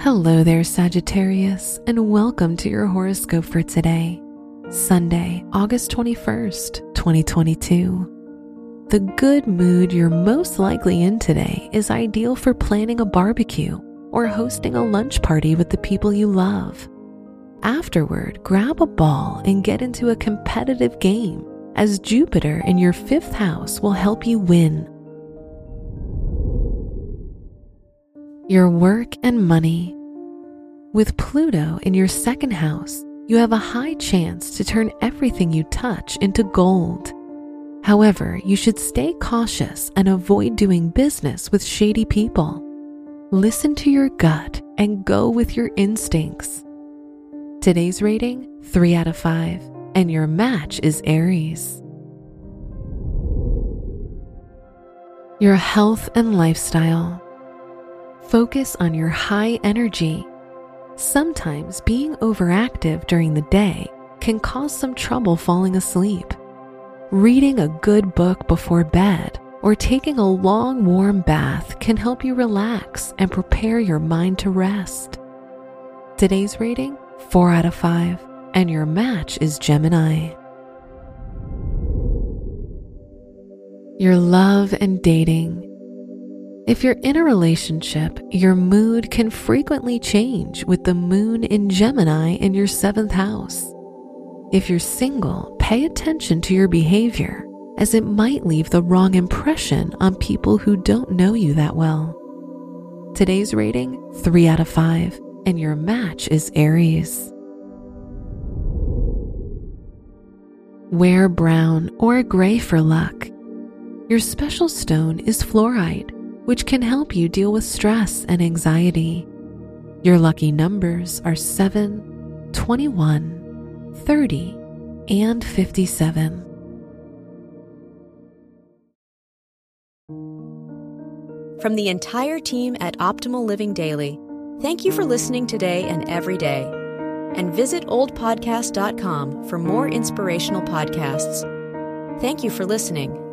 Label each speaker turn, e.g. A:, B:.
A: Hello there, Sagittarius, and welcome to your horoscope for today, Sunday, August 21st, 2022. The good mood you're most likely in today is ideal for planning a barbecue or hosting a lunch party with the people you love. Afterward, grab a ball and get into a competitive game, as Jupiter in your fifth house will help you win. Your work and money. With Pluto in your second house, you have a high chance to turn everything you touch into gold. However, you should stay cautious and avoid doing business with shady people. Listen to your gut and go with your instincts. Today's rating 3 out of 5, and your match is Aries. Your health and lifestyle. Focus on your high energy Sometimes being overactive during the day can cause some trouble falling asleep. Reading a good book before bed or taking a long warm bath can help you relax and prepare your mind to rest. Today's rating 4 out of 5, and your match is Gemini. Your love and dating. If you're in a relationship, your mood can frequently change with the moon in Gemini in your seventh house. If you're single, pay attention to your behavior, as it might leave the wrong impression on people who don't know you that well. Today's rating 3 out of 5, and your match is Aries. Wear brown or gray for luck. Your special stone is fluorite which can help you deal with stress and anxiety. Your lucky numbers are 7, 21, 30, and 57.
B: From the entire team at Optimal Living Daily, thank you for listening today and every day. And visit oldpodcast.com for more inspirational podcasts. Thank you for listening.